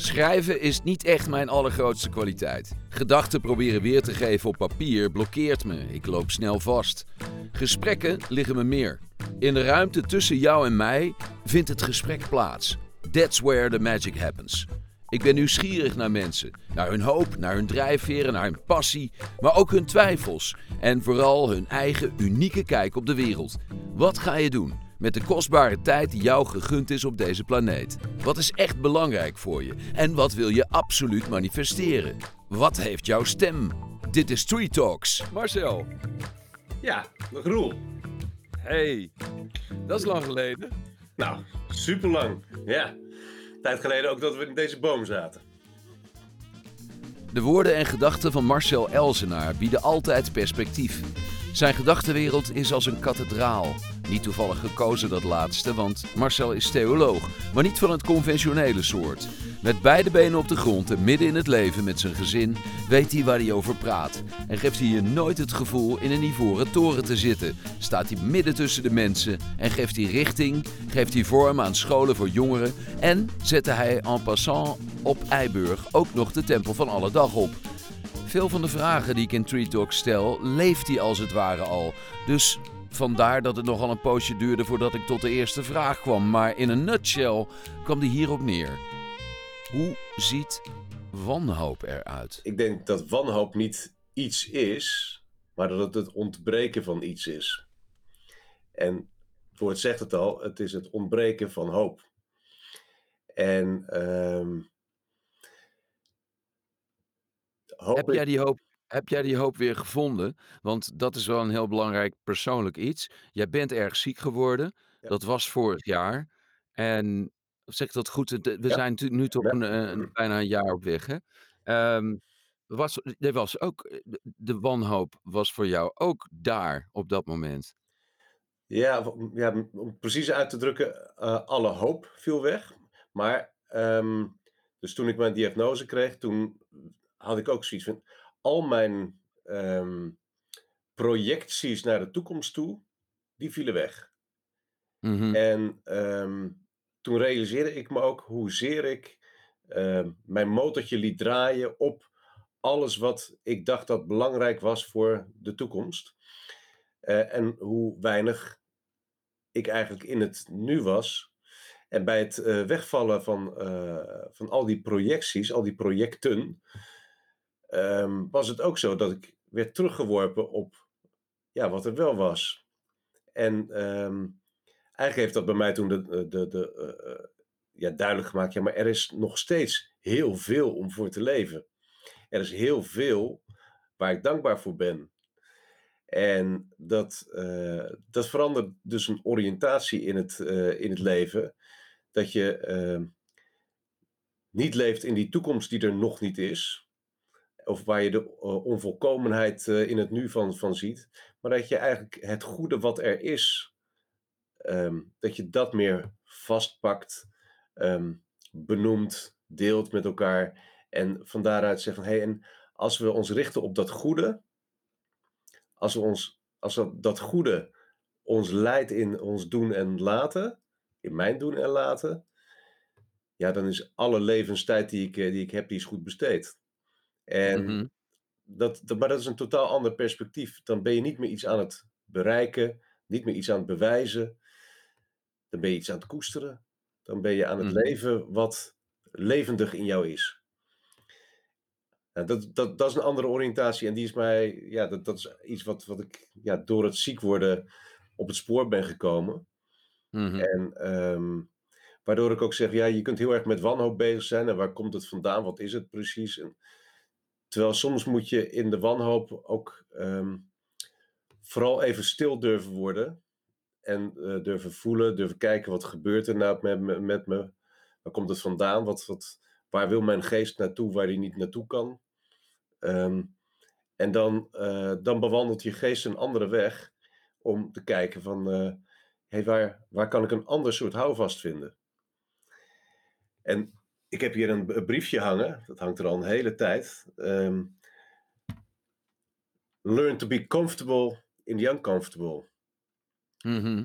Schrijven is niet echt mijn allergrootste kwaliteit. Gedachten proberen weer te geven op papier blokkeert me. Ik loop snel vast. Gesprekken liggen me meer. In de ruimte tussen jou en mij vindt het gesprek plaats. That's where the magic happens. Ik ben nieuwsgierig naar mensen, naar hun hoop, naar hun drijfveren, naar hun passie, maar ook hun twijfels en vooral hun eigen unieke kijk op de wereld. Wat ga je doen met de kostbare tijd die jou gegund is op deze planeet? Wat is echt belangrijk voor je en wat wil je absoluut manifesteren? Wat heeft jouw stem? Dit is Street Talks. Marcel. Ja, Roel. Hey, dat is lang geleden. Nou, super lang. Ja. Tijd geleden ook dat we in deze boom zaten. De woorden en gedachten van Marcel Elzenaar bieden altijd perspectief. Zijn gedachtenwereld is als een kathedraal. Niet toevallig gekozen dat laatste, want Marcel is theoloog, maar niet van het conventionele soort. Met beide benen op de grond en midden in het leven met zijn gezin weet hij waar hij over praat. En geeft hij je nooit het gevoel in een ivoren toren te zitten. Staat hij midden tussen de mensen en geeft hij richting, geeft hij vorm aan scholen voor jongeren. En zette hij en passant op Eiburg ook nog de Tempel van Alle Dag op. Veel van de vragen die ik in Tree Talk stel, leeft hij als het ware al. Dus vandaar dat het nogal een poosje duurde voordat ik tot de eerste vraag kwam. Maar in een nutshell kwam die hierop neer. Hoe ziet wanhoop eruit? Ik denk dat wanhoop niet iets is, maar dat het het ontbreken van iets is. En het woord zegt het al, het is het ontbreken van hoop. En ehm hoop Heb jij, die hoop, heb jij die hoop weer gevonden? Want dat is wel een heel belangrijk persoonlijk iets. Jij bent erg ziek geworden. Ja. Dat was vorig jaar. En zeg ik dat goed? We Ja. zijn nu toch een, een- bijna een jaar op weg. Hè? Ehm, was, er was ook, eh, de, wanhoop was voor jou ook daar op dat moment. Ja, ja, om precies uit te drukken, eh, alle hoop viel weg. Maar, ehm, dus toen ik mijn diagnose kreeg, toen had ik ook zoiets van, al mijn ehm, projecties naar de toekomst toe, die vielen weg. Mhm. En ehm, toen realiseerde ik me ook hoezeer ik ehm, mijn motortje liet draaien op alles wat ik dacht dat belangrijk was voor de toekomst. Eh, en hoe weinig ik eigenlijk in het nu was. En bij het eh, wegvallen van, eh, van al die projecties, al die projecten, ehm, was het ook zo dat ik werd teruggeworpen op ja, wat er wel was. En ehm, eigenlijk heeft dat bij mij toen de, de, de, eh, eh, ja, duidelijk gemaakt, ja, maar er is nog steeds heel veel om voor te leven. Er is heel veel waar ik dankbaar voor ben. En dat, eh, dat verandert dus een oriëntatie in het, in het leven. Dat je eh, niet leeft in die toekomst die er nog niet is. Of waar je de eh, onvolkomenheid eh, in het nu van, van ziet. Maar dat je eigenlijk het goede wat er is, ehm, dat je dat meer vastpakt, ehm, benoemt, deelt met elkaar. En van daaruit zegt van hé, hey, en als we ons richten op dat goede, als, we ons, als dat, dat goede ons leidt in ons doen en laten, in mijn doen en laten, ja, dan is alle levenstijd die ik, eh, die ik heb, die is goed besteed. En Mhm. dat, dat, maar dat is een totaal ander perspectief. Dan ben je niet meer iets aan het bereiken, niet meer iets aan het bewijzen. Dan ben je iets aan het koesteren. Dan ben je aan het Mhm. leven wat levendig in jou is. Nou, dat, dat, dat is een andere oriëntatie en die is mij, ja, dat, dat is iets wat, wat ik ja, door het ziek worden op het spoor ben gekomen. Mhm. En ehm, waardoor ik ook zeg, ja, je kunt heel erg met wanhoop bezig zijn. En waar komt het vandaan? Wat is het precies? En, terwijl soms moet je in de wanhoop ook ehm, vooral even stil durven worden. En eh, durven voelen, durven kijken, wat gebeurt er nou met, me- met me? Waar komt het vandaan? Wat, wat, waar wil mijn geest naartoe waar die niet naartoe kan? Ehm, en dan, eh, dan bewandelt je geest een andere weg om te kijken van... eh, hey, waar, waar kan ik een ander soort houvast vinden? En ik heb hier een, een briefje hangen, dat hangt er al een hele tijd. Ehm, Learn to be comfortable in the uncomfortable. Mhm.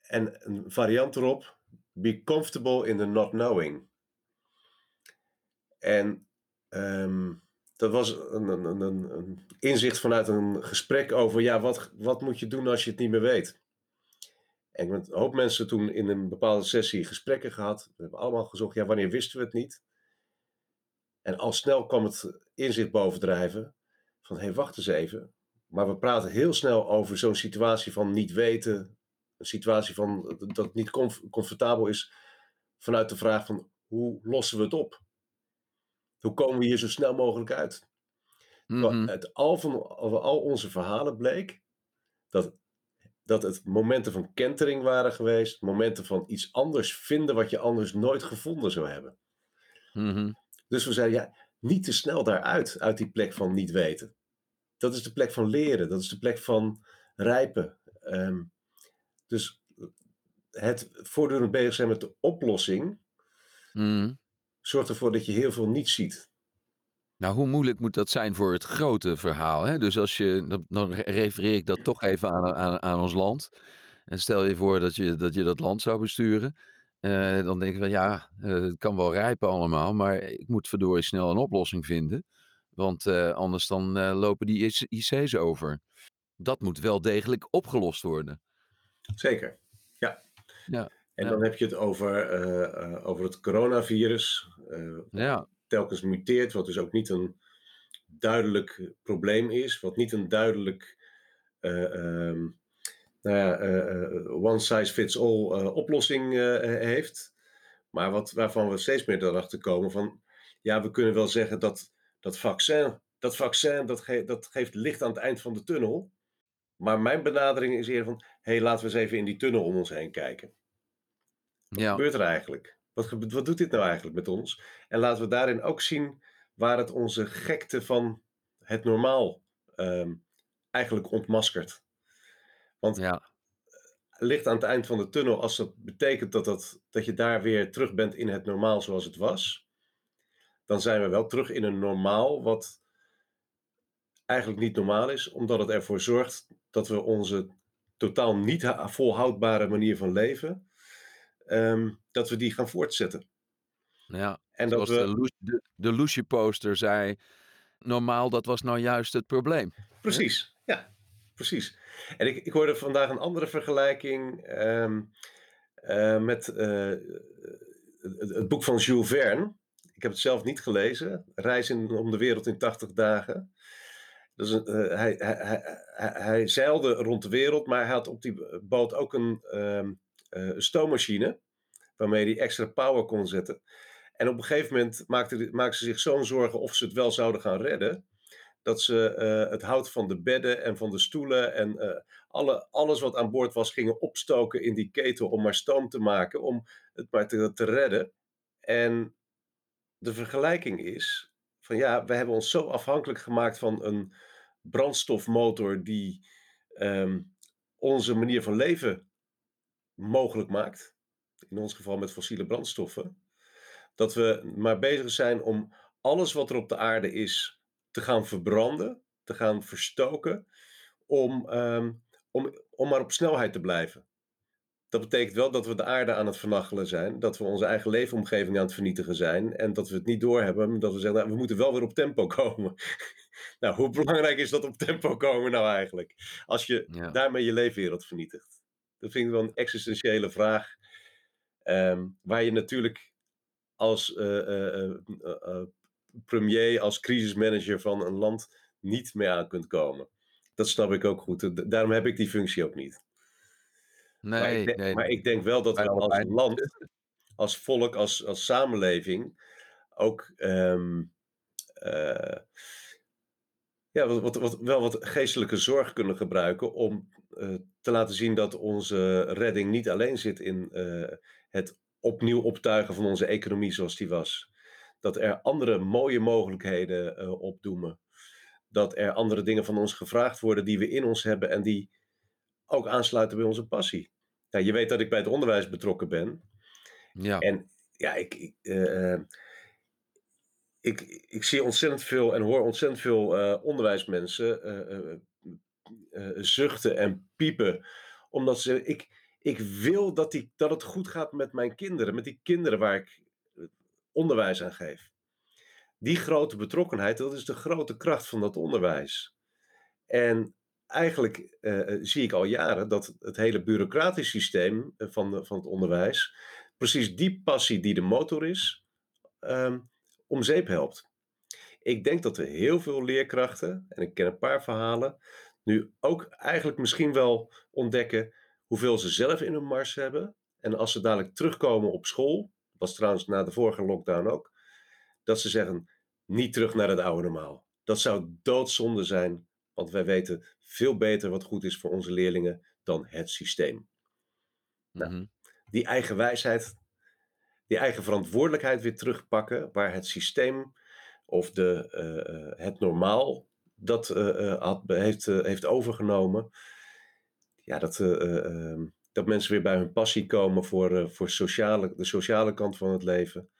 En een variant erop, be comfortable in the not knowing. En ehm, dat was een, een, een, een, inzicht vanuit een gesprek over, ja, wat, wat moet je doen als je het niet meer weet? En met een hoop mensen toen in een bepaalde sessie gesprekken gehad. We hebben allemaal gezocht, ja, wanneer wisten we het niet? En al snel kwam het inzicht bovendrijven van, hé, hey, wacht eens even. Maar we praten heel snel over zo'n situatie van niet weten, een situatie van dat het niet comfortabel is, vanuit de vraag van, hoe lossen we het op? Hoe komen we hier zo snel mogelijk uit? Mm Het al van al onze verhalen bleek dat, dat het momenten van kentering waren geweest, momenten van iets anders vinden wat je anders nooit gevonden zou hebben. Mm dus we zeiden, ja, niet te snel daaruit, uit die plek van niet weten. Dat is de plek van leren, dat is de plek van rijpen. Um, dus het voortdurend bezig zijn met de oplossing mm. zorgt ervoor dat je heel veel niet ziet. Nou, hoe moeilijk moet dat zijn voor het grote verhaal? Hè? Dus als je, dan refereer ik dat toch even aan, aan, aan ons land. En stel je voor dat je, dat je dat land zou besturen. Uh, dan denk ik van ja, uh, het kan wel rijpen allemaal, maar ik moet verdorie snel een oplossing vinden. Want uh, anders dan lopen die IC's over. Dat moet wel degelijk opgelost worden. Zeker, ja. ja en ja. dan heb je het over, over het coronavirus. ja. Telkens muteert, wat dus ook niet een duidelijk probleem is. Wat niet een duidelijk um, nou ja, uh, one size fits all oplossing heeft. Maar wat, waarvan we steeds meer erachter komen van, ja, we kunnen wel zeggen dat dat vaccin, dat, vaccin dat, ge dat geeft licht aan het eind van de tunnel. Maar mijn benadering is eerder van, hé, hey, laten we eens even in die tunnel om ons heen kijken. Wat ja. gebeurt er eigenlijk? Wat, wat doet dit nou eigenlijk met ons? En laten we daarin ook zien waar het onze gekte van het normaal um, eigenlijk ontmaskert. Want ja. licht aan het eind van de tunnel, als dat betekent dat, dat, dat je daar weer terug bent in het normaal zoals het was, dan zijn we wel terug in een normaal wat eigenlijk niet normaal is, omdat het ervoor zorgt dat we onze totaal niet volhoudbare manier van leven, um, dat we die gaan voortzetten. Ja, en dat we... de, Loes, de, de Loesje poster zei, normaal dat was nou juist het probleem. Precies, ja, precies. En ik, ik hoorde vandaag een andere vergelijking um, uh, met uh, het, het, boek van Jules Verne. Ik heb het zelf niet gelezen. Reizen om de wereld in 80 dagen. Dus, uh, hij, hij, hij, hij, zeilde rond de wereld, maar hij had op die boot ook een um, stoommachine. Waarmee hij extra power kon zetten. En op een gegeven moment maakte, maakte ze zich zo'n zorgen of ze het wel zouden gaan redden dat ze uh, het hout van de bedden en van de stoelen en uh, alle, alles wat aan boord was, gingen opstoken in die ketel om maar stoom te maken, om het maar te, te redden. En de vergelijking is van ja, we hebben ons zo afhankelijk gemaakt van een brandstofmotor die um, onze manier van leven mogelijk maakt. In ons geval met fossiele brandstoffen. Dat we maar bezig zijn om alles wat er op de aarde is te gaan verbranden, te gaan verstoken, om, um, om, om maar op snelheid te blijven. Dat betekent wel dat we de aarde aan het vernachelen zijn, dat we onze eigen leefomgeving aan het vernietigen zijn en dat we het niet doorhebben, dat we zeggen, nou, we moeten wel weer op tempo komen. nou, hoe belangrijk is dat op tempo komen nou eigenlijk? Als je ja. daarmee je leefwereld vernietigt. Dat vind ik wel een existentiële vraag, um, waar je natuurlijk als uh, uh, uh, premier, als crisismanager van een land niet mee aan kunt komen. Dat snap ik ook goed. Daarom heb ik die functie ook niet. Nee, maar, ik denk, nee, maar ik denk wel dat we als land, als volk, als, als samenleving ook um, uh, ja, wat, wat, wat, wel wat geestelijke zorg kunnen gebruiken om te laten zien dat onze redding niet alleen zit in uh, het opnieuw optuigen van onze economie zoals die was dat er andere mooie mogelijkheden uh, opdoemen. Dat er andere dingen van ons gevraagd worden die we in ons hebben en die ook aansluiten bij onze passie. Nou, je weet dat ik bij het onderwijs betrokken ben. Ja. En ja, ik, ik, uh, ik, ik zie ontzettend veel en hoor ontzettend veel uh, onderwijsmensen zuchten en piepen. Omdat ze. Ik, ik wil dat, die, dat het goed gaat met mijn kinderen. Met die kinderen waar ik onderwijs aan geef. die grote betrokkenheid, dat is de grote kracht van dat onderwijs. En eigenlijk uh, zie ik al jaren dat het hele bureaucratisch systeem van, van het onderwijs precies die passie die de motor is, um, om zeep helpt. Ik denk dat er heel veel leerkrachten, en ik ken een paar verhalen, nu ook eigenlijk misschien wel ontdekken hoeveel ze zelf in hun mars hebben. En als ze dadelijk terugkomen op school, was trouwens na de vorige lockdown ook, dat ze zeggen: niet terug naar het oude normaal. Dat zou doodzonde zijn, want wij weten veel beter wat goed is voor onze leerlingen dan het systeem. nou, mhm. die eigen wijsheid, die eigen verantwoordelijkheid weer terugpakken, waar het systeem of de, eh, eh, het normaal dat uh, had, heeft, heeft overgenomen. Ja, dat, ehm, dat mensen weer bij hun passie komen voor, voor sociale, de sociale kant van het leven.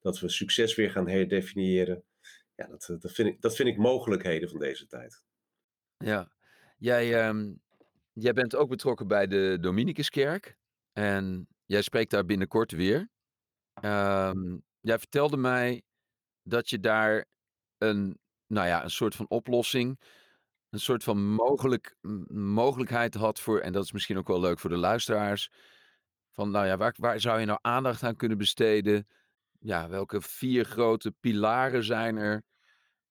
Dat we succes weer gaan herdefiniëren. Ja, dat, dat, vind ik, dat vind ik mogelijkheden van deze tijd. Ja, jij, um, jij bent ook betrokken bij de Dominicuskerk. En jij spreekt daar binnenkort weer. Um, jij vertelde mij dat je daar een, nou ja, een soort van oplossing, een soort van mogelijk, mogelijkheid had voor, en dat is misschien ook wel leuk voor de luisteraars, van nou ja, waar, waar zou je nou aandacht aan kunnen besteden? Ja, welke vier grote pilaren zijn er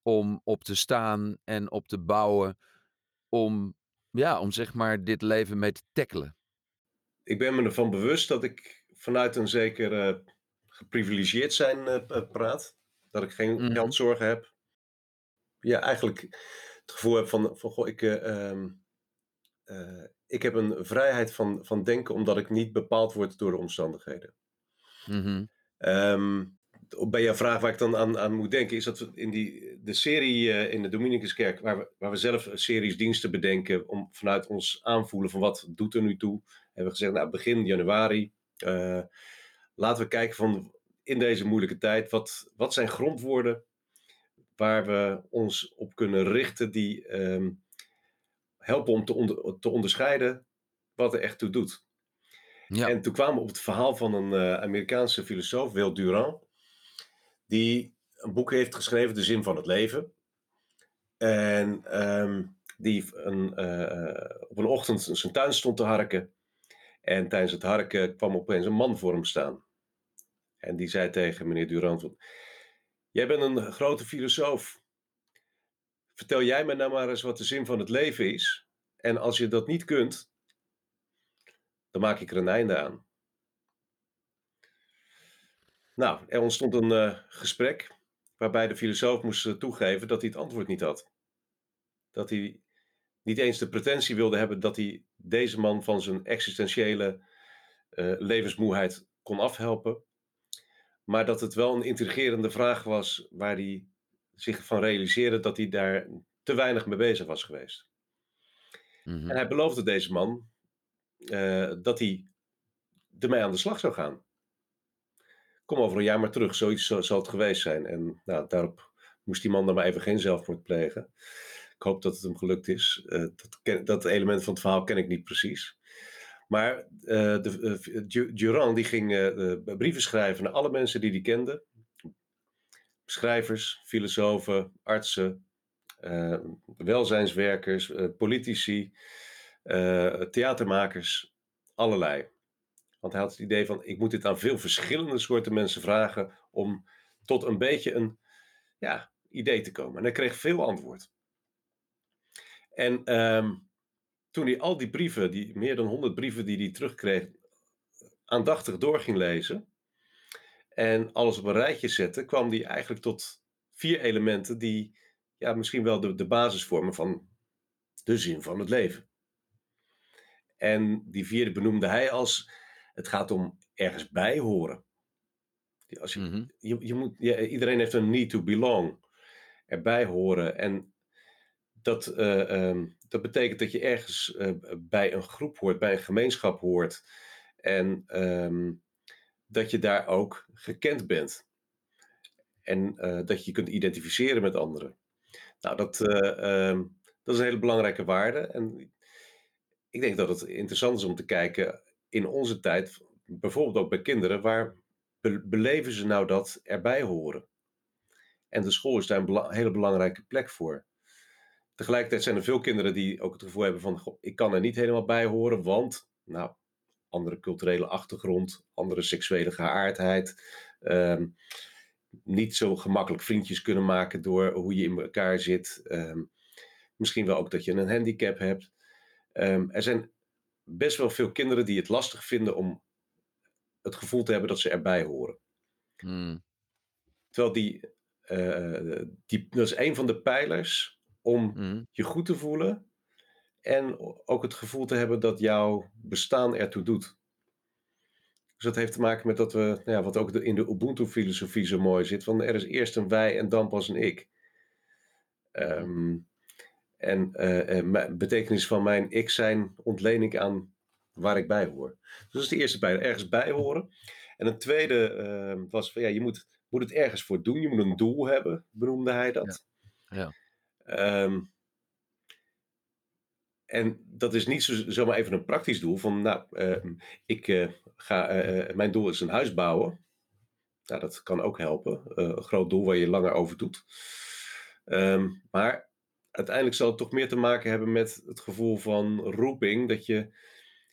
om op te staan en op te bouwen, om, ja, om zeg maar dit leven mee te tackelen? Ik ben me ervan bewust dat ik vanuit een zeker uh, geprivilegeerd zijn uh, praat. Dat ik geen mm. geldzorgen heb. Ja, eigenlijk het gevoel heb van, van goh, ik, uh, uh, ik heb een vrijheid van, van denken omdat ik niet bepaald word door de omstandigheden. Mm -hmm. um, bij jouw vraag waar ik dan aan, aan moet denken, is dat we in die, de serie uh, in de Dominicuskerk, waar we, waar we zelf series diensten bedenken, om vanuit ons aanvoelen van wat doet er nu toe, hebben we gezegd, nou begin januari, uh, laten we kijken van in deze moeilijke tijd, wat, wat zijn grondwoorden waar we ons op kunnen richten, die um, helpen om te, onder, te onderscheiden wat er echt toe doet. Ja. En toen kwamen we op het verhaal van een uh, Amerikaanse filosoof, Will Durant, die een boek heeft geschreven, De Zin van het Leven. En um, die een, uh, op een ochtend zijn tuin stond te harken. En tijdens het harken kwam opeens een man voor hem staan. En die zei tegen meneer Durant: Jij bent een grote filosoof. Vertel jij me nou maar eens wat de zin van het leven is. En als je dat niet kunt, dan maak ik er een einde aan. Nou, er ontstond een uh, gesprek waarbij de filosoof moest uh, toegeven dat hij het antwoord niet had. Dat hij niet eens de pretentie wilde hebben dat hij deze man van zijn existentiële uh, levensmoeheid kon afhelpen. Maar dat het wel een intrigerende vraag was waar hij zich van realiseerde dat hij daar te weinig mee bezig was geweest. Mhm. En hij beloofde deze man uh, dat hij ermee aan de slag zou gaan. Kom over een jaar maar terug, zoiets zal het geweest zijn. En nou, daarop moest die man dan maar even geen zelfmoord plegen. Ik hoop dat het hem gelukt is. Uh, dat, dat element van het verhaal ken ik niet precies. Maar uh, de, uh, Durand die ging uh, brieven schrijven naar alle mensen die hij kende. Schrijvers, filosofen, artsen, welzijnswerkers, politici, theatermakers, allerlei. Want hij had het idee van, ik moet dit aan veel verschillende soorten mensen vragen om tot een beetje een ja, idee te komen. En hij kreeg veel antwoord. En um, toen hij al die brieven, die meer dan 100 brieven die hij terugkreeg, aandachtig door ging lezen en alles op een rijtje zette, kwam hij eigenlijk tot vier elementen die ja, misschien wel de, de basis vormen van de zin van het leven. En die vierde benoemde hij als: het gaat om ergens bij horen. Als je, mhm. je, je moet, iedereen heeft een need to belong, erbij horen. En dat, uh, um, dat betekent dat je ergens uh, bij een groep hoort, bij een gemeenschap hoort. En um, dat je daar ook gekend bent. En uh, dat je je kunt identificeren met anderen. Nou, dat, um, dat is een hele belangrijke waarde. En ik denk dat het interessant is om te kijken in onze tijd, bijvoorbeeld ook bij kinderen, waar be beleven ze nou dat erbij horen? En de school is daar een hele belangrijke plek voor. Tegelijkertijd zijn er veel kinderen die ook het gevoel hebben van, "Goh, ik kan er niet helemaal bij horen, want, nou, andere culturele achtergrond, andere seksuele geaardheid, ehm, niet zo gemakkelijk vriendjes kunnen maken door hoe je in elkaar zit. ehm, misschien wel ook dat je een handicap hebt. Ehm, er zijn best wel veel kinderen die het lastig vinden om het gevoel te hebben dat ze erbij horen. Hmm. Terwijl die, eh, die, dat is een van de pijlers om Hmm. je goed te voelen en ook het gevoel te hebben dat jouw bestaan ertoe doet. Dus dat heeft te maken met dat we, nou ja, wat ook in de Ubuntu-filosofie zo mooi zit, van er is eerst een wij en dan pas een ik. Ehm, en eh, betekenis van mijn ik zijn ontleen ik aan waar ik bij hoor. Dus dat is de eerste pijler, ergens bij horen. En een tweede eh, was van ja, je moet, moet het ergens voor doen, je moet een doel hebben, benoemde hij dat. Ja. Ehm, en dat is niet zo, zomaar even een praktisch doel van, nou, ehm, ik eh, ga, eh, eh, mijn doel is een huis bouwen. Nou, dat kan ook helpen. Een groot doel waar je langer over doet. Ehm, maar uiteindelijk zal het toch meer te maken hebben met het gevoel van roeping, dat je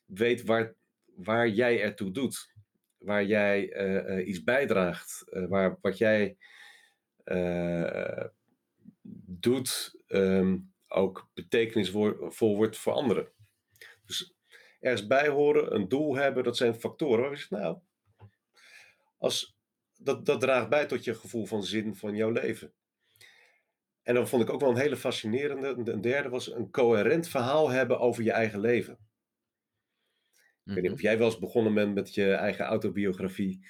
weet waar, waar jij ertoe doet. Waar jij iets bijdraagt. waar, wat jij doet ehm, ook betekenisvol wordt voor anderen. Dus ergens bij horen, een doel hebben, dat zijn factoren waar je zegt, nou, als, dat, dat draagt bij tot je gevoel van zin van jouw leven. En dan vond ik ook wel een hele fascinerende. Een derde was een coherent verhaal hebben over je eigen leven. Ik weet niet Mhm. of jij wel eens begonnen bent met je eigen autobiografie.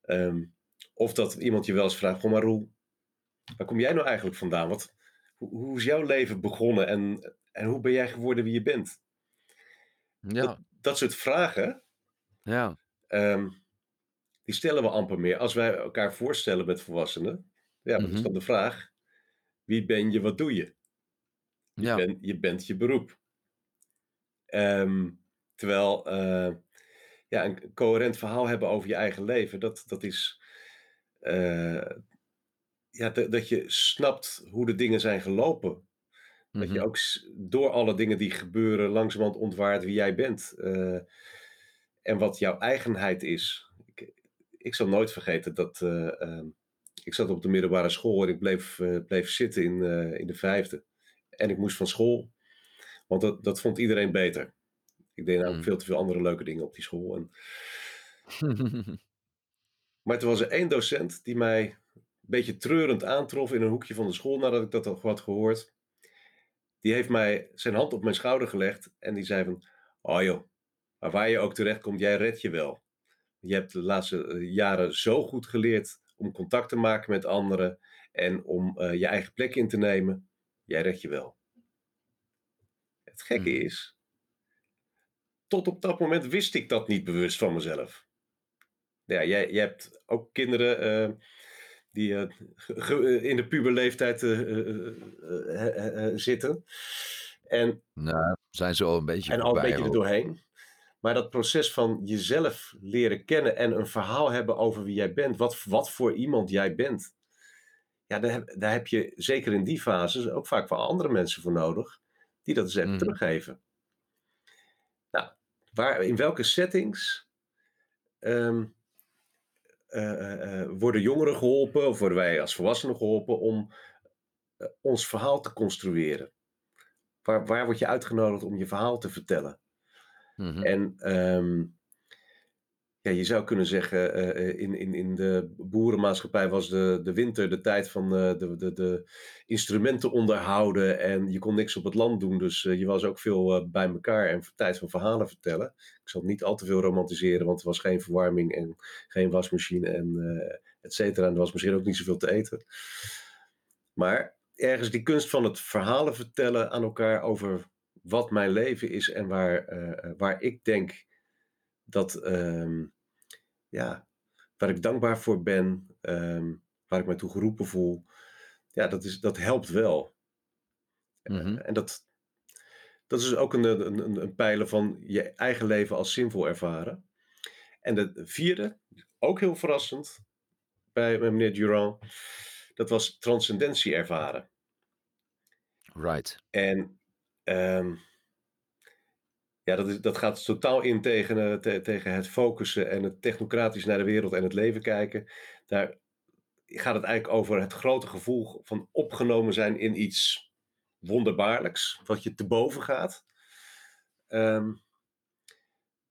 ehm, of dat iemand je wel eens vraagt: Goh, maar Roel, waar kom jij nou eigenlijk vandaan? Wat, hoe, hoe is jouw leven begonnen en, en hoe ben jij geworden wie je bent? Ja, Dat soort vragen, ja. ehm, die stellen we amper meer. Als wij elkaar voorstellen met volwassenen, ja, dan is Mhm. dan de vraag: wie ben je, wat doe je? Je, Ja. bent, je bent je beroep. Ehm, terwijl eh, ja, een coherent verhaal hebben over je eigen leven, dat, dat is eh, ja, dat, dat je snapt hoe de dingen zijn gelopen. Dat je Mhm. ook door alle dingen die gebeuren langzamerhand ontwaart wie jij bent. eh, en wat jouw eigenheid is. Ik, ik zal nooit vergeten dat eh, ehm, ik zat op de middelbare school en ik bleef, eh, bleef zitten in, in de vijfde. En ik moest van school, want dat, dat vond iedereen beter. Ik deed namelijk Mm. veel te veel andere leuke dingen op die school. En, maar toen was er één docent die mij beetje treurend aantrof in een hoekje van de school nadat ik dat al had gehoord. Die heeft mij zijn hand op mijn schouder gelegd en die zei van, oh joh, maar waar je ook terecht komt, jij redt je wel. Je hebt de laatste eh, jaren zo goed geleerd om contact te maken met anderen en om eh, je eigen plek in te nemen. Jij redt je wel. Het gekke Mm. is, tot op dat moment wist ik dat niet bewust van mezelf. Ja, jij, jij hebt ook kinderen eh, die eh, ge- in de puberleeftijd eh, eh, eh, eh, eh, zitten. En nou, zijn ze al een beetje en al een beetje er doorheen. Maar dat proces van jezelf leren kennen en een verhaal hebben over wie jij bent, wat, wat voor iemand jij bent. Ja, daar, heb- daar heb je zeker in die fase ook vaak wel andere mensen voor nodig, die dat eens even Mhm. teruggeven. Nou, waar, in welke settings ehm, eh, eh, eh, worden jongeren geholpen, of worden wij als volwassenen geholpen om eh, ons verhaal te construeren? Waar, waar word je uitgenodigd om je verhaal te vertellen? Mhm. En ehm, ja, je zou kunnen zeggen, eh, eh, in, in, in de boerenmaatschappij was de, de winter de tijd van eh, de, de, de instrumenten onderhouden en je kon niks op het land doen. Dus je was ook veel bij elkaar en tijd van verhalen vertellen. Ik zal het niet al te veel romantiseren, want er was geen verwarming en geen wasmachine en eh et cetera. En er was misschien ook niet zoveel te eten. Maar ergens die kunst van het verhalen vertellen aan elkaar over wat mijn leven is en waar, waar ik denk dat, ehm, ja, waar ik dankbaar voor ben, ehm, waar ik mij toe geroepen voel, ja, dat, is, dat helpt wel. Mhm. En dat, dat is ook een, een, een, pijler van je eigen leven als zinvol ervaren. En de vierde, ook heel verrassend, bij, bij meneer Durand, dat was transcendentie ervaren. Right. En ehm, ja, dat, is, dat gaat totaal in tegen, eh, te- tegen het focussen en het technocratisch naar de wereld en het leven kijken. Daar gaat het eigenlijk over het grote gevoel van opgenomen zijn in iets wonderbaarlijks, wat je te boven gaat. Ehm,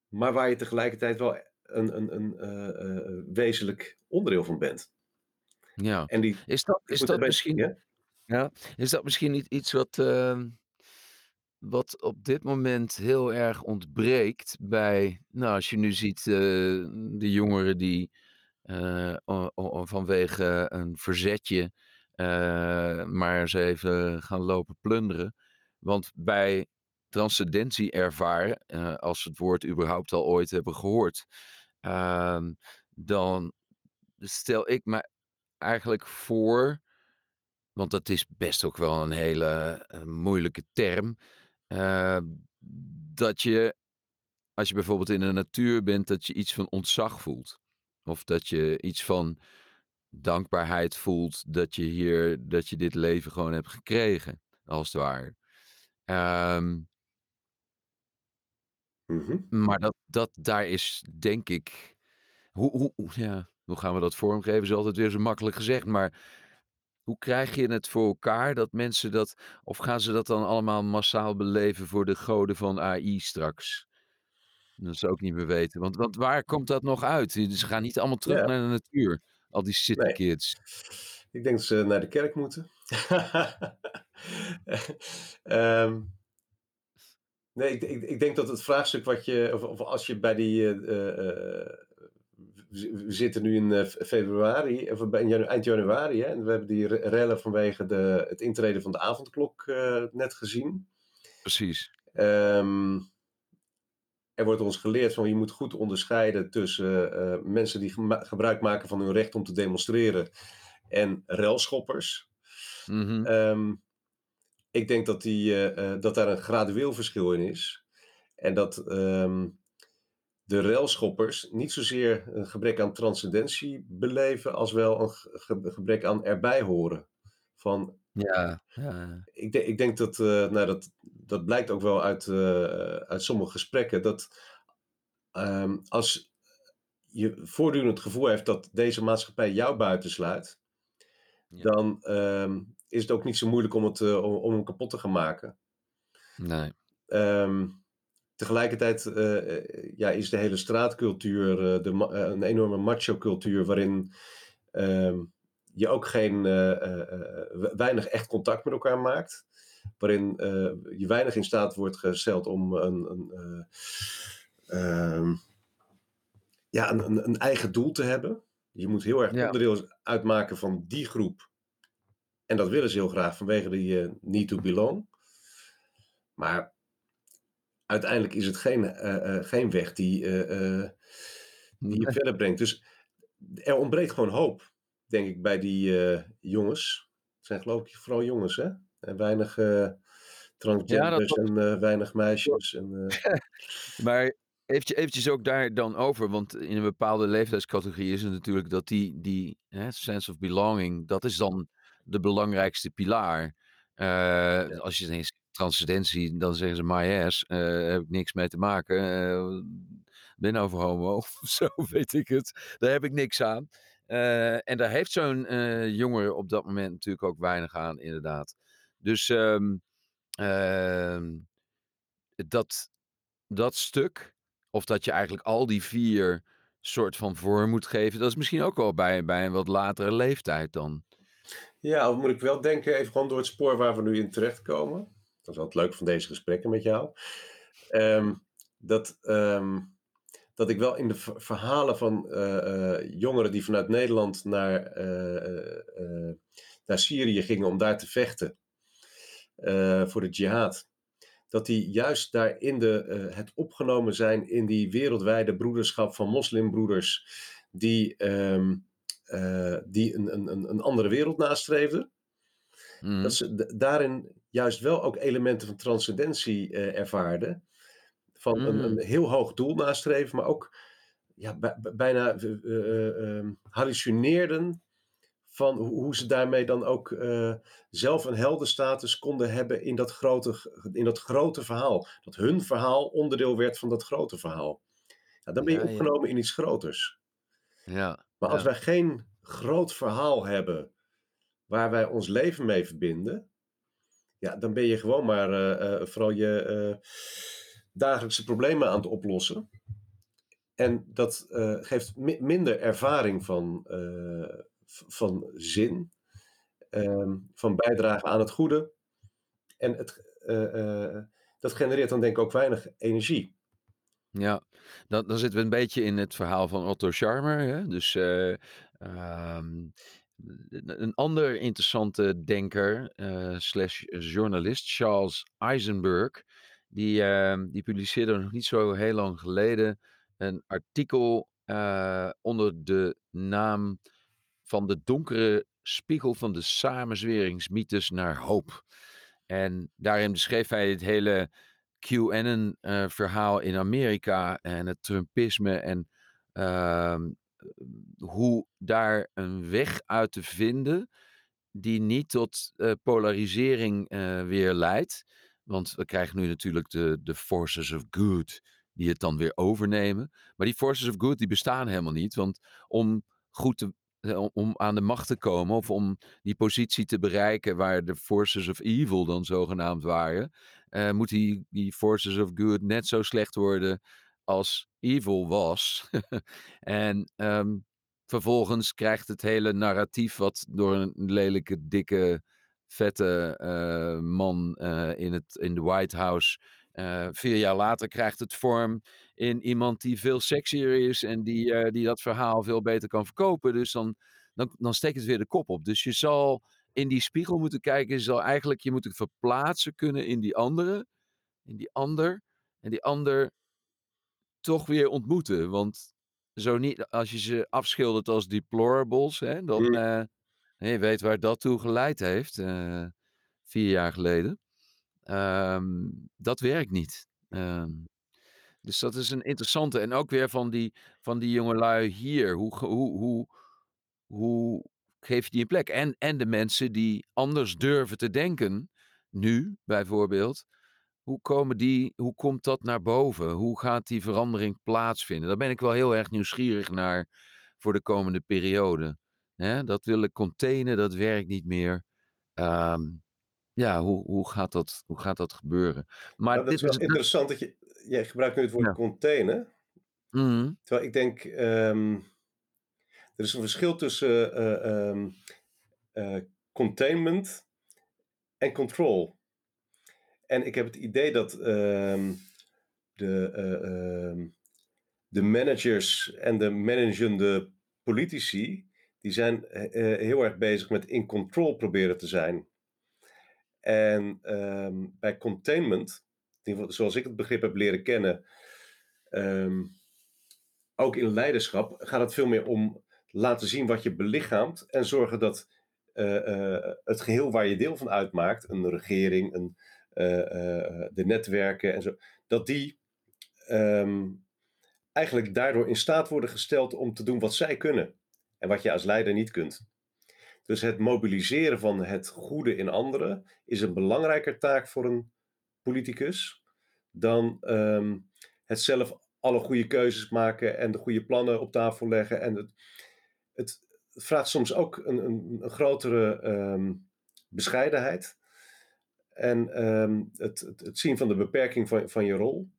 maar waar je tegelijkertijd wel een, een, een eh, eh, wezenlijk onderdeel van bent. Ja. En die, Is dat, is dat misschien... ja? Ja, is dat misschien niet iets wat, ehm, wat op dit moment heel erg ontbreekt bij, nou, als je nu ziet eh, de jongeren die eh, vanwege een verzetje eh, maar eens even gaan lopen plunderen. Want bij transcendentie ervaren, als we het woord überhaupt al ooit hebben gehoord, ehm, dan stel ik me eigenlijk voor want dat is best ook wel een hele moeilijke term. Eh, dat je, als je bijvoorbeeld in de natuur bent, dat je iets van ontzag voelt. Of dat je iets van dankbaarheid voelt dat je hier, dat je dit leven gewoon hebt gekregen, als het ware. Ehm, Mhm. maar dat, dat, daar is denk ik. Hoe, hoe, hoe- ja, hoe gaan we dat vormgeven? Is altijd weer zo makkelijk gezegd. Maar hoe krijg je het voor elkaar dat mensen dat. Of gaan ze dat dan allemaal massaal beleven voor de goden van AI straks? Dat ze ook niet meer weten. Want, want waar komt dat nog uit? Ze gaan niet allemaal terug Ja. naar de natuur. Al die city Nee. kids. Ik denk dat ze naar de kerk moeten. Ehm, nee, ik, ik, ik denk dat het vraagstuk wat je, of, of als je bij die, eh, eh, eh, we zitten nu in eh, februari, of in janu- eind januari, hè, en we hebben die re- rellen vanwege de, het intreden van de avondklok eh, net gezien. Precies. Ehm, er wordt ons geleerd van je moet goed onderscheiden tussen eh, mensen die gebruik maken van hun recht om te demonstreren en relschoppers. Mhm. Ehm, ik denk dat, die, dat daar een gradueel verschil in is. En dat ehm, de railschoppers niet zozeer een gebrek aan transcendentie beleven, als wel een ge- ge- gebrek aan erbij horen. Van, Ja, ja. ik, denk ik denk dat, eh, nou, dat, dat blijkt ook wel uit, eh, uit sommige gesprekken, dat ehm, als je voortdurend het gevoel heeft dat deze maatschappij jou buitensluit, Ja. dan ehm, is het ook niet zo moeilijk om, het, eh, om, om hem kapot te gaan maken. Nee. Ehm, tegelijkertijd eh, eh, ja, is de hele straatcultuur eh, de, een enorme macho-cultuur waarin ehm, je ook geen, we- weinig echt contact met elkaar maakt. Waarin je weinig in staat wordt gesteld om een, een, eh, ehm, ja, een, een, eigen doel te hebben. Je moet heel erg Ja. onderdeel uitmaken van die groep. En dat willen ze heel graag vanwege die need to belong. Maar uiteindelijk is het geen, eh, eh, geen weg die, eh, die je verder brengt. Dus er ontbreekt gewoon hoop, denk ik, bij die jongens. Het zijn geloof ik vooral jongens, hè? En weinig transgenders en weinig meisjes. En, Maar eventjes, eventjes ook daar dan over, want in een bepaalde leeftijdscategorie is het natuurlijk dat die, die hè, sense of belonging, dat is dan de belangrijkste pilaar. Als je ineens transcendentie, dan zeggen ze my ass, eh heb ik niks mee te maken. eh ben over homo of zo, weet ik het. Daar heb ik niks aan. Eh, en daar heeft zo'n jongere op dat moment natuurlijk ook weinig aan, inderdaad. Dus ehm, ehm, dat, dat stuk, of dat je eigenlijk al die vier soort van vorm moet geven, dat is misschien ook wel bij, bij een wat latere leeftijd dan. ja, dan moet ik wel denken, even gewoon door het spoor waar we nu in terechtkomen. Dat is wel het leuke van deze gesprekken met jou. Ehm, dat, ehm, dat ik wel in de ver- verhalen van eh, eh, jongeren die vanuit Nederland naar, eh, naar Syrië gingen om daar te vechten voor de jihad. Dat die juist daar in de, het opgenomen zijn in die wereldwijde broederschap van moslimbroeders die, ehm, eh, die een, een, een- andere wereld nastreefden. Mhm. Dat ze d- daarin juist wel ook elementen van transcendentie eh, ervaarden. Van een, Mm. een heel hoog doel nastreven, maar ook ja, bij- bij- bijna eh, eh, ehm, hallucineerden van hoe ze daarmee dan ook uh, zelf een heldenstatus konden hebben in dat, grote, in dat grote verhaal. Dat hun verhaal onderdeel werd van dat grote verhaal. Ja, dan ben je opgenomen in iets groters. Ja, maar als wij geen groot verhaal hebben waar wij ons leven mee verbinden, ja, dan ben je gewoon maar uh, vooral je dagelijkse problemen aan het oplossen. En dat geeft minder ervaring van, van zin, ehm, van bijdrage aan het goede. En het, dat genereert dan denk ik ook weinig energie. Ja, dan, dan zitten we een beetje in het verhaal van Otto Scharmer. Hè? Dus uh, een ander interessante denker, uh, slash journalist, Charles Eisenberg, die, uh, die publiceerde nog niet zo heel lang geleden een artikel uh, onder de naam van de donkere spiegel van de samenzweringsmythes naar hoop. En daarin beschreef hij het hele QAnon-verhaal in Amerika en het Trumpisme en uh, hoe daar een weg uit te vinden die niet tot uh, polarisering uh, weer leidt. Want we krijgen nu natuurlijk de, de forces of good die het dan weer overnemen. Maar die forces of good die bestaan helemaal niet. Want om goed eh, om aan de macht te komen of om die positie te bereiken waar de forces of evil dan zogenaamd waren, uh, moet die, die forces of good net zo slecht worden als evil was. en ehm, vervolgens krijgt het hele narratief wat door een lelijke, dikke, vette uh, man in, het, in de White House uh, vier jaar later krijgt het vorm in iemand die veel sexier is en die, die dat verhaal veel beter kan verkopen. Dus dan, dan, dan steekt het weer de kop op. Dus je zal in die spiegel moeten kijken. Je zal eigenlijk je moeten verplaatsen kunnen in die andere. In die ander. En die ander toch weer ontmoeten. Want zo niet, als je ze afschildert als deplorables, hè, dan uh, je weet waar dat toe geleid heeft. vier jaar geleden. Um, dat werkt niet. Um, dus dat is een interessante. En ook weer van die, van die jongelui hier. Hoe, hoe, hoe, hoe geef je die een plek? En, en de mensen die anders durven te denken, nu bijvoorbeeld. Hoe, komen die, hoe komt dat naar boven? Hoe gaat die verandering plaatsvinden? Daar ben ik wel heel erg nieuwsgierig naar voor de komende periode. He, dat willen containen, dat werkt niet meer. Um, ja, hoe, hoe, gaat dat, hoe gaat dat gebeuren? Maar nou, dat dit is wel interessant dat je, jij gebruikt nu het woord ja. containen. Mm. Terwijl ik denk, um, er is een verschil tussen uh, um, uh, containment en control. En ik heb het idee dat um, de, uh, de managers en de managende politici, die zijn heel erg bezig met in control proberen te zijn. En ehm, bij containment, zoals ik het begrip heb leren kennen, um, ook in leiderschap, gaat het veel meer om laten zien wat je belichaamt en zorgen dat het geheel waar je deel van uitmaakt, een regering, een, de netwerken en zo, dat die um, eigenlijk daardoor in staat worden gesteld om te doen wat zij kunnen en wat je als leider niet kunt. Dus het mobiliseren van het goede in anderen is een belangrijker taak voor een politicus dan um, het zelf alle goede keuzes maken en de goede plannen op tafel leggen. En het, het vraagt soms ook een, een, een grotere um, bescheidenheid. En um, het, het, het, zien van de beperking van, van je rol.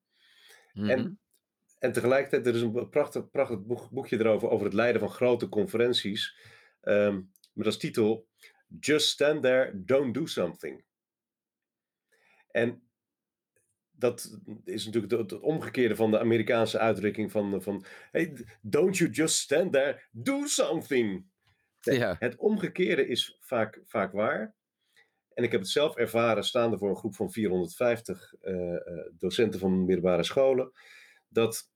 Mm -hmm. En en tegelijkertijd, er is een prachtig, prachtig boek, boekje erover, over het leiden van grote conferenties. Um, met als titel Just Stand There, Don't Do Something. En dat is natuurlijk het, het omgekeerde van de Amerikaanse uitdrukking van, van hey, don't you just stand there, do something. Ja. Het omgekeerde is vaak, vaak waar. En ik heb het zelf ervaren, staande voor een groep van 450 uh, docenten van middelbare scholen, dat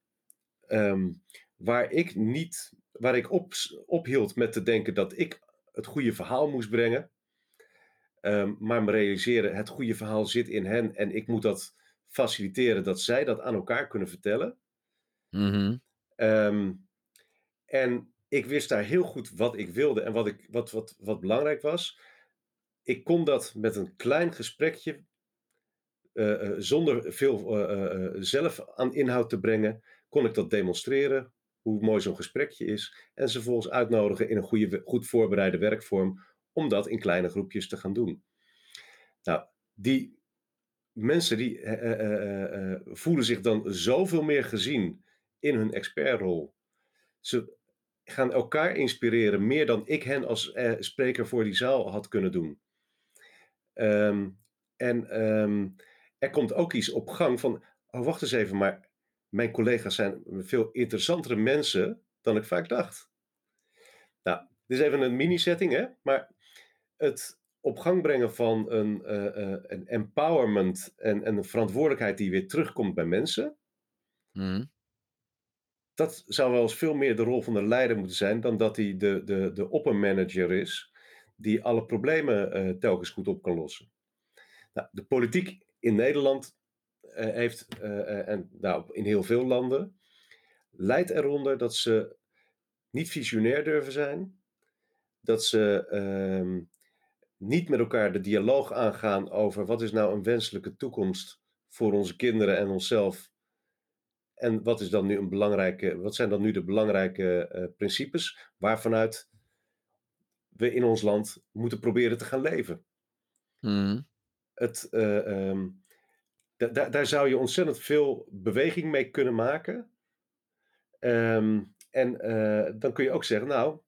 um, waar ik niet, waar ik op, ophield met te denken dat ik het goede verhaal moest brengen. Um, maar me realiseren, het goede verhaal zit in hen en ik moet dat faciliteren dat zij dat aan elkaar kunnen vertellen. Mm -hmm. um, en ik wist daar heel goed wat ik wilde en wat, ik, wat, wat, wat belangrijk was. Ik kon dat met een klein gesprekje, eh, eh, zonder veel eh, zelf aan inhoud te brengen, kon ik dat demonstreren, hoe mooi zo'n gesprekje is. En ze volgens uitnodigen in een goede, goed voorbereide werkvorm om dat in kleine groepjes te gaan doen. Nou, die mensen die voelen zich dan zoveel meer gezien in hun expertrol. Ze gaan elkaar inspireren meer dan ik hen als spreker voor die zaal had kunnen doen. Ehm, en ehm, er komt ook iets op gang van, oh wacht eens even, maar mijn collega's zijn veel interessantere mensen dan ik vaak dacht. Nou, dit is even een mini-setting, hè? maar het op gang brengen van een, uh, uh, een empowerment en, en, een verantwoordelijkheid die weer terugkomt bij mensen. Mm dat zou wel eens veel meer de rol van de leider moeten zijn dan dat hij de, de, de oppermanager is die alle problemen uh, telkens goed op kan lossen. Nou, de politiek in Nederland uh, heeft, uh, en nou, in heel veel landen, leidt eronder dat ze niet visionair durven zijn, dat ze ehm, niet met elkaar de dialoog aangaan over wat is nou een wenselijke toekomst voor onze kinderen en onszelf en wat, is dan nu een belangrijke, wat zijn dan nu de belangrijke principes waarvanuit we in ons land moeten proberen te gaan leven? Mm. Het, uh, um, daar zou je ontzettend veel beweging mee kunnen maken. Um, en uh, dan kun je ook zeggen, nou,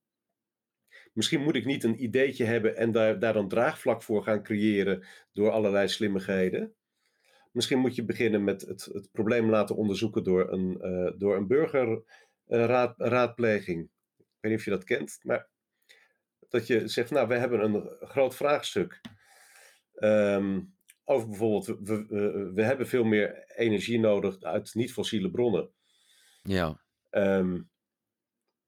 misschien moet ik niet een ideetje hebben en daar, daar dan draagvlak voor gaan creëren door allerlei slimmigheden. Misschien moet je beginnen met het, het probleem laten onderzoeken door een, uh, door een burgerraadpleging. Ik weet niet of je dat kent, maar dat je zegt, nou, we hebben een groot vraagstuk. Um, over bijvoorbeeld, we, we, we, hebben veel meer energie nodig uit niet-fossiele bronnen. Ja. Um,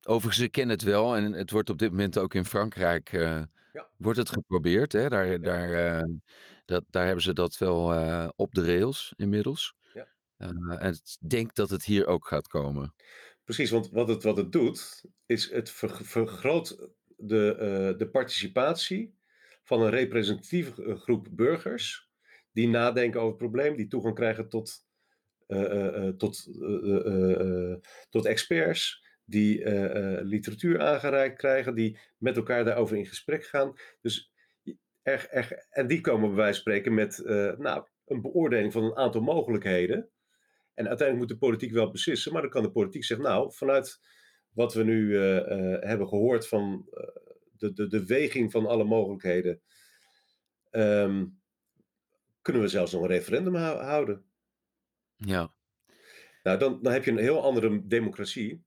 Overigens, ik ken het wel en het wordt op dit moment ook in Frankrijk uh, ja. wordt het geprobeerd. Hè? Daar, daar, uh, dat, daar hebben ze dat wel uh, op de rails inmiddels. Ja. En ik denk dat het hier ook gaat komen. Precies, want wat het, wat het doet, is het vergroot de, uh, de participatie van een representatieve groep burgers die nadenken over het probleem, die toegang krijgen tot, tot, tot experts, die literatuur aangereikt krijgen, die met elkaar daarover in gesprek gaan. Dus Erg, erg, en die komen bij wijze van spreken met nou, een beoordeling van een aantal mogelijkheden. En uiteindelijk moet de politiek wel beslissen, maar dan kan de politiek zeggen, nou, vanuit wat we nu uh, uh, hebben gehoord van de, de, de weging van alle mogelijkheden, um, kunnen we zelfs nog een referendum houden. Ja. Nou, dan, dan heb je een heel andere democratie.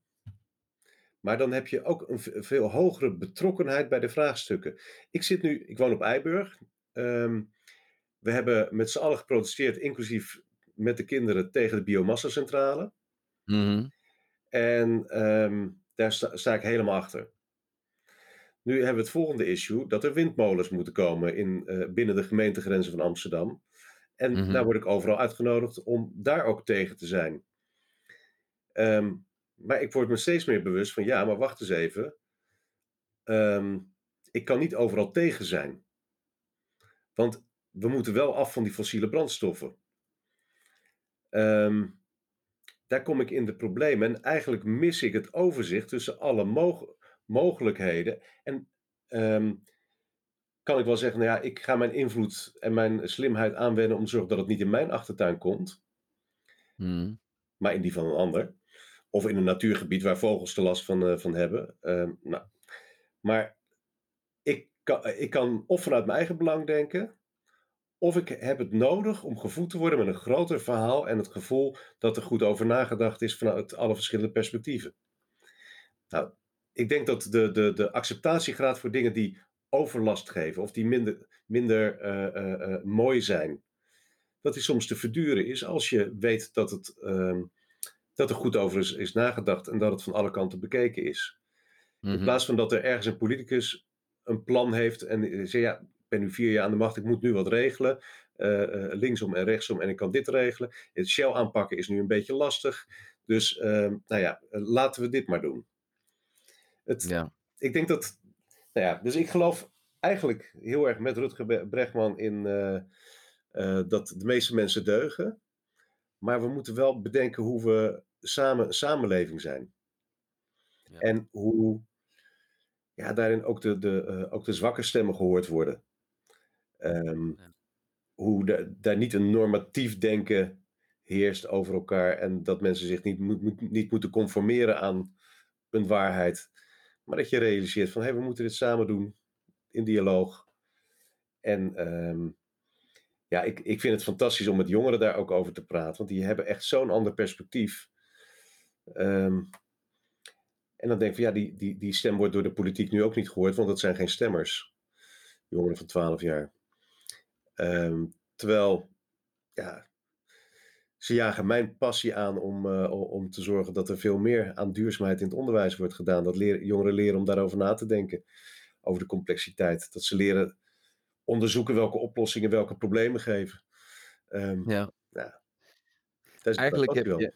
Maar dan heb je ook een veel hogere betrokkenheid bij de vraagstukken. Ik zit nu, ik woon op Eiburg. Um, we hebben met z'n allen geprotesteerd, inclusief met de kinderen, tegen de biomassacentrale. Mm En um, daar sta, sta, ik helemaal achter. Nu hebben we het volgende issue, dat er windmolens moeten komen in, uh, binnen de gemeentegrenzen van Amsterdam. En mm -hmm. daar word ik overal uitgenodigd om daar ook tegen te zijn. Um, maar ik word me steeds meer bewust van ja, maar wacht eens even. Um, ik kan niet overal tegen zijn. Want we moeten wel af van die fossiele brandstoffen. Um, daar kom ik in de problemen. En eigenlijk mis ik het overzicht tussen alle mog mogelijkheden. En um, kan ik wel zeggen, nou ja, ik ga mijn invloed en mijn slimheid aanwenden om te zorgen dat het niet in mijn achtertuin komt. Hmm. Maar in die van een ander. Of in een natuurgebied waar vogels er last van, uh, van hebben. Uh, nou, maar ik kan, ik kan of vanuit mijn eigen belang denken. Of ik heb het nodig om gevoed te worden met een groter verhaal en het gevoel dat er goed over nagedacht is vanuit alle verschillende perspectieven. Nou, ik denk dat de, de, de acceptatiegraad voor dingen die overlast geven of die minder, minder uh, uh, mooi zijn, dat die soms te verduren is als je weet dat het ehm, dat er goed over is, is nagedacht en dat het van alle kanten bekeken is. In mhm. plaats van dat er ergens een politicus een plan heeft en zegt, ja, ben nu vier jaar aan de macht, ik moet nu wat regelen, uh, uh, linksom en rechtsom en ik kan dit regelen. Het Shell aanpakken is nu een beetje lastig, dus uh, nou ja, laten we dit maar doen. Het, Ja. ik denk dat, nou ja, dus ik geloof eigenlijk heel erg met Rutger Bregman in eh, eh, dat de meeste mensen deugen. Maar we moeten wel bedenken hoe we samen een samenleving zijn. Ja. En hoe ja, daarin ook de, de, eh, ook de zwakke stemmen gehoord worden. Ehm, Ja. Hoe de- daar niet een normatief denken heerst over elkaar en dat mensen zich niet, moet, niet moeten conformeren aan een waarheid. Maar dat je realiseert van hé, we moeten dit samen doen in dialoog. En ehm, ja, ik, ik vind het fantastisch om met jongeren daar ook over te praten, want die hebben echt zo'n ander perspectief. Ehm, en dan denk ik van ja, die, die, die stem wordt door de politiek nu ook niet gehoord, want dat zijn geen stemmers. Jongeren van 12 jaar. Ehm, terwijl, ja, ze jagen mijn passie aan om, eh, om te zorgen dat er veel meer aan duurzaamheid in het onderwijs wordt gedaan. Dat leer- jongeren leren om daarover na te denken, over de complexiteit. Dat ze leren onderzoeken welke oplossingen welke problemen geven. Ehm, Ja. is Eigenlijk heb wel. je,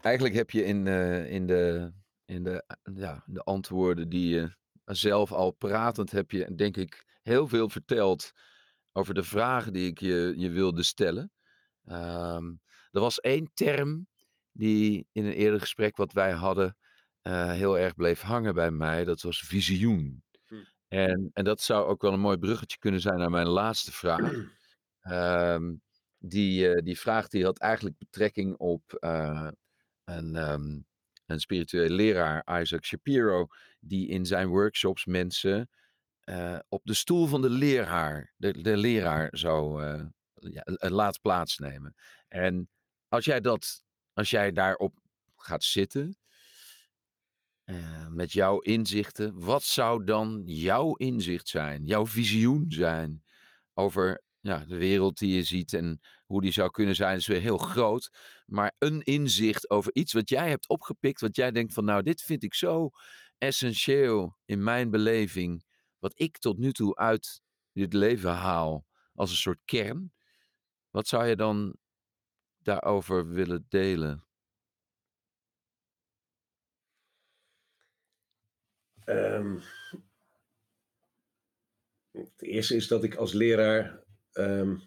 eigenlijk heb je in, eh, in, de, in de, ja, de antwoorden die je zelf al pratend heb je, denk ik, heel veel verteld over de vragen die ik je, je wilde stellen. Ehm, er was één term die in een eerder gesprek wat wij hadden eh, heel erg bleef hangen bij mij. Dat was visioen. Hm. En, en dat zou ook wel een mooi bruggetje kunnen zijn naar mijn laatste vraag. Ehm, die, eh, die vraag die had eigenlijk betrekking op eh, een, ehm, een spirituele leraar, Isaac Shapiro, die in zijn workshops mensen eh, op de stoel van de leraar, de, de leraar zou eh, ja, laat plaatsnemen. En als jij dat, als jij daarop gaat zitten, eh, met jouw inzichten, wat zou dan jouw inzicht zijn, jouw visioen zijn over ja, de wereld die je ziet en hoe die zou kunnen zijn, is weer heel groot. Maar een inzicht over iets wat jij hebt opgepikt, wat jij denkt van nou, dit vind ik zo essentieel in mijn beleving, wat ik tot nu toe uit dit leven haal als een soort kern. Wat zou je dan daarover willen delen? Ehm, het eerste is dat ik als leraar ehm,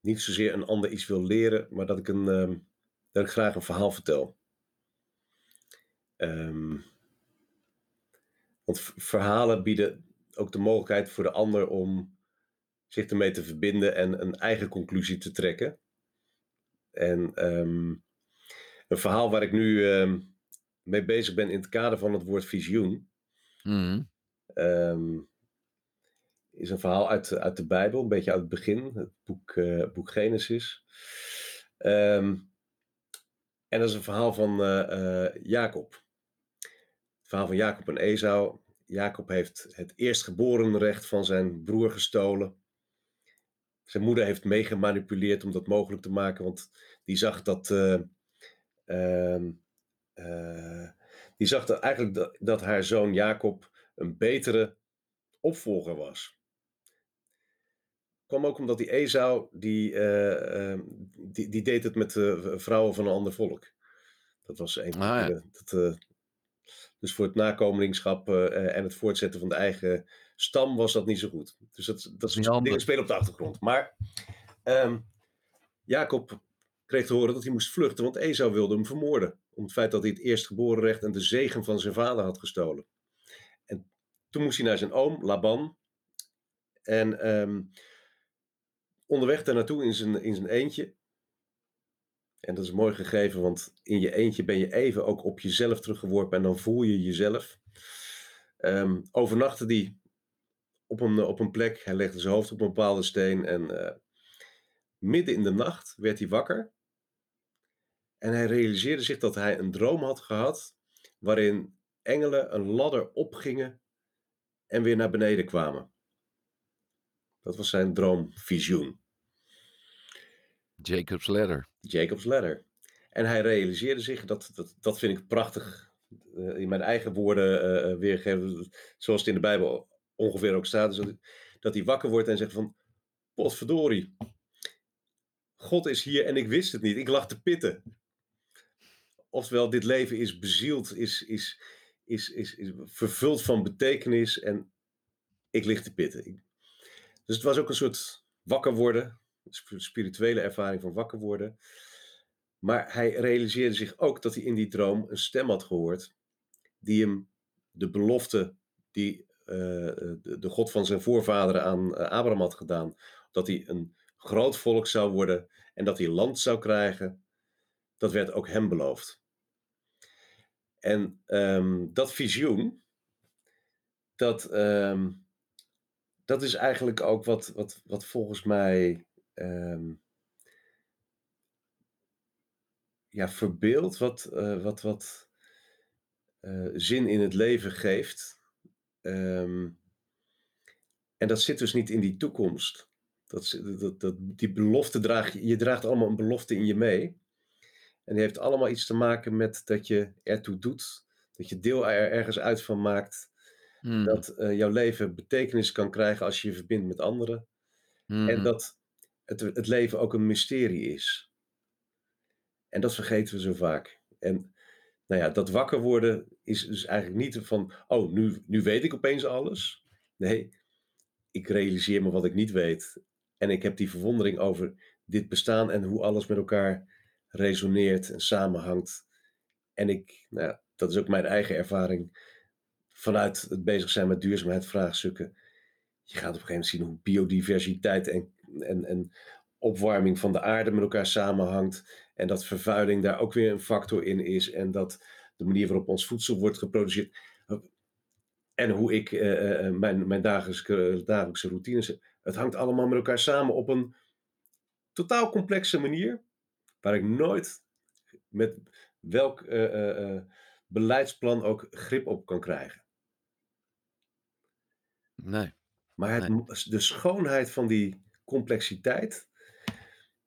niet zozeer een ander iets wil leren, maar dat ik, een, ehm, dat ik graag een verhaal vertel. Want verhalen bieden ook de mogelijkheid voor de ander om zich ermee te verbinden en een eigen conclusie te trekken. En ehm, een verhaal waar ik nu ehm, mee bezig ben in het kader van het woord visioen, Mhm. Ehm, is een verhaal uit, uit de Bijbel, een beetje uit het begin, het boek, eh, boek Genesis. En dat is een verhaal van eh, Jacob. Het verhaal van Jacob en Esau. Jacob heeft het eerstgeborenrecht van zijn broer gestolen. Zijn moeder heeft meegemanipuleerd om dat mogelijk te maken, want die zag dat. eh, ehm, eh, die zag dat eigenlijk dat, dat haar zoon Jacob een betere opvolger was. Kwam ook omdat die Esau, die, eh, ehm, die, die deed het met eh, vrouwen van een ander volk. Dat was een van de Ah, ja. Dat, dus voor het nakomelingschap eh, en het voortzetten van de eigen stam was dat niet zo goed. Dus dat, dat is dingen handig. spelen op de achtergrond. Maar ehm, Jacob kreeg te horen dat hij moest vluchten, want Esau wilde hem vermoorden. Om het feit dat hij het eerstgeborenrecht en de zegen van zijn vader had gestolen. En toen moest hij naar zijn oom, Laban. En ehm, onderweg daar naartoe in zijn, in zijn eentje. En dat is mooi gegeven, want in je eentje ben je even ook op jezelf teruggeworpen en dan voel je jezelf. Ehm overnachtte die op een, op een plek. Hij legde zijn hoofd op een bepaalde steen en eh, midden in de nacht werd hij wakker. En hij realiseerde zich dat hij een droom had gehad waarin engelen een ladder opgingen en weer naar beneden kwamen. Dat was zijn droomvisioen. Jacob's Ladder. Jacob's Ladder. En hij realiseerde zich, dat, dat, dat vind ik prachtig, eh, in mijn eigen woorden eh, weergeven, zoals het in de Bijbel ongeveer ook staat, dat hij wakker wordt en zegt van, potverdorie, God is hier en ik wist het niet, ik lag te pitten. Oftewel, dit leven is bezield, is, is, is, is, is vervuld van betekenis en ik lig te pitten. Dus het was ook een soort wakker worden, spirituele ervaring van wakker worden. Maar hij realiseerde zich ook dat hij in die droom een stem had gehoord die hem de belofte die uh, de, de, God van zijn voorvaderen aan uh, Abraham had gedaan, dat hij een groot volk zou worden en dat hij land zou krijgen, dat werd ook hem beloofd. En um, dat visioen, dat, um, dat is eigenlijk ook wat, wat, wat volgens mij um, ja, verbeeld, wat, uh, wat, wat uh, zin in het leven geeft. en dat zit dus niet in die toekomst. Dat, dat, dat, die belofte draag je, je draagt allemaal een belofte in je mee. En die heeft allemaal iets te maken met dat je ertoe doet, dat je deel er ergens uit van maakt, hmm. dat uh, jouw leven betekenis kan krijgen als je je verbindt met anderen. Hmm. En dat het, het leven ook een mysterie is. En dat vergeten we zo vaak. En nou ja, dat wakker worden is dus eigenlijk niet van, oh, nu, nu weet ik opeens alles. Nee, ik realiseer me wat ik niet weet. En ik heb die verwondering over dit bestaan en hoe alles met elkaar resoneert en samenhangt. En ik, nou, dat is ook mijn eigen ervaring vanuit het bezig zijn met duurzaamheidsvraagstukken. Je gaat op een gegeven moment zien hoe biodiversiteit en, en, en opwarming van de aarde met elkaar samenhangt. En dat vervuiling daar ook weer een factor in is. En dat de manier waarop ons voedsel wordt geproduceerd. En hoe ik uh, mijn, mijn dagelijkse, dagelijkse routines. Het hangt allemaal met elkaar samen op een totaal complexe manier waar ik nooit met welk uh, uh, beleidsplan ook grip op kan krijgen. Nee. Maar het, de schoonheid van die complexiteit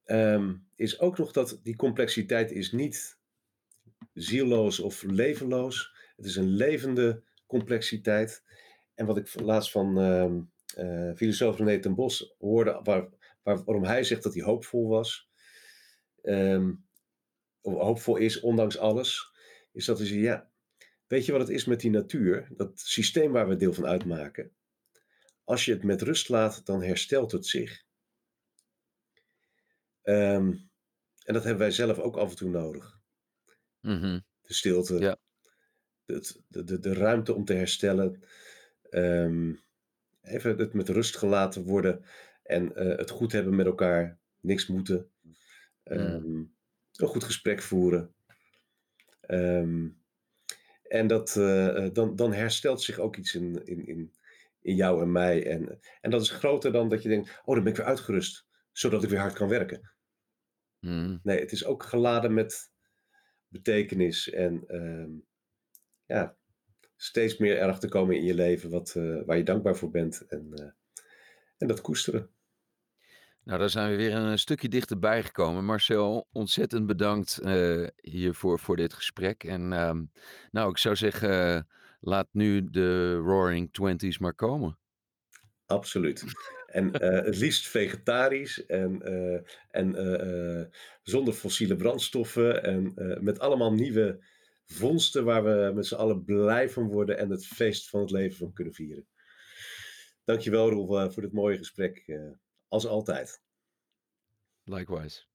um, is ook nog dat die complexiteit is niet zielloos of levenloos. Het is een levende complexiteit. En wat ik laatst van uh, filosoof René ten Bos hoorde, waar, waar, waarom hij zegt dat hij hoopvol was, um, hoopvol is, ondanks alles, is dat we zeggen, ja, weet je wat het is met die natuur, dat systeem waar we deel van uitmaken? Als je het met rust laat, dan herstelt het zich. Um, en dat hebben wij zelf ook af en toe nodig. Mm -hmm. De stilte, ja. de, de, de, ruimte om te herstellen. Um, even het met rust gelaten worden en uh, het goed hebben met elkaar. Niks moeten. Um, een goed gesprek voeren. En dat, uh, dan, dan herstelt zich ook iets in, in, in, in jou en mij. En, en dat is groter dan dat je denkt: oh, dan ben ik weer uitgerust, zodat ik weer hard kan werken. Mm. Nee, het is ook geladen met betekenis en um, ja, steeds meer erg te komen in je leven wat, uh, waar je dankbaar voor bent. En, uh, en dat koesteren. Nou, daar zijn we weer een stukje dichterbij gekomen. Marcel, ontzettend bedankt uh, hiervoor voor dit gesprek. En uh, nou, ik zou zeggen, laat nu de Roaring Twenties maar komen. Absoluut. En uh, het liefst vegetarisch en, uh, en uh, zonder fossiele brandstoffen en met allemaal nieuwe vondsten waar we met z'n allen blij van worden en het feest van het leven van kunnen vieren. Dankjewel Roel voor dit mooie gesprek. Als altijd. Likewise.